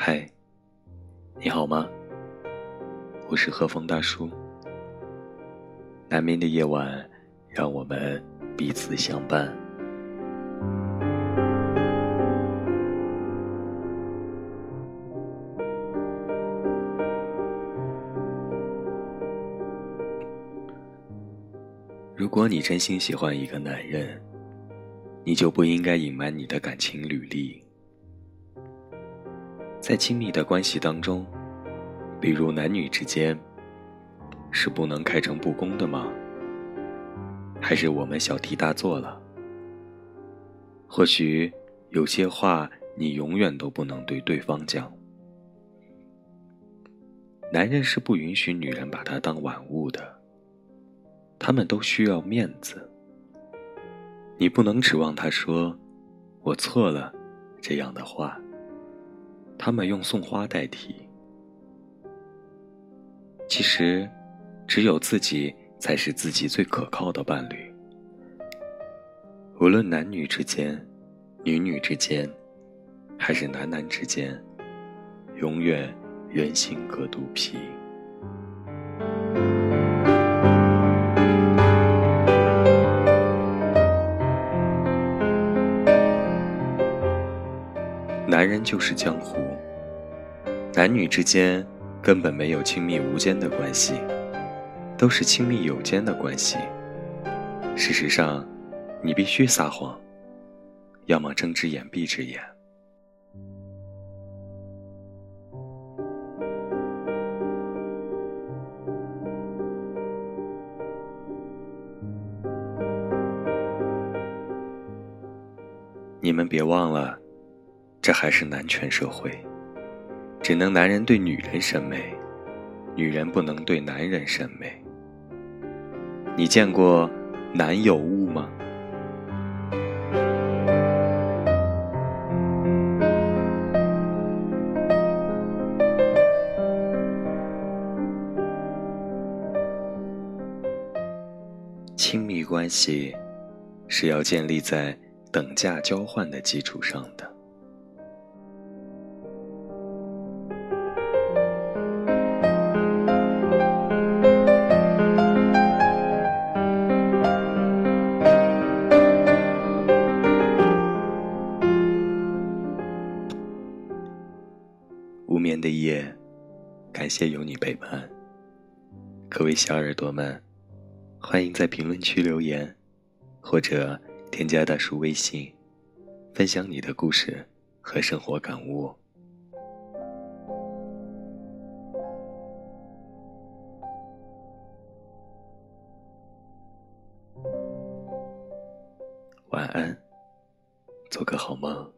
嗨你好吗？我是和风大叔。难眠的夜晚，让我们彼此相伴。如果你真心喜欢一个男人，你就不应该隐瞒你的感情履历。在亲密的关系当中，比如男女之间，是不能开诚布公的吗？还是我们小题大做了？或许有些话你永远都不能对对方讲。男人是不允许女人把他当玩物的，他们都需要面子。你不能指望他说“我错了”这样的话。他们用送花代替。其实，只有自己才是自己最可靠的伴侣。无论男女之间、女女之间，还是男男之间，永远人心隔肚皮。男人就是江湖，男女之间根本没有亲密无间的关系，都是亲密有间的关系。事实上，你必须撒谎，要么睁只眼闭只眼。你们别忘了。这还是男权社会，只能男人对女人审美，女人不能对男人审美。你见过男有物吗？亲密关系是要建立在等价交换的基础上的。无眠的夜，感谢有你陪伴。各位小耳朵们，欢迎在评论区留言，或者添加大叔微信，分享你的故事和生活感悟。晚安，做个好梦。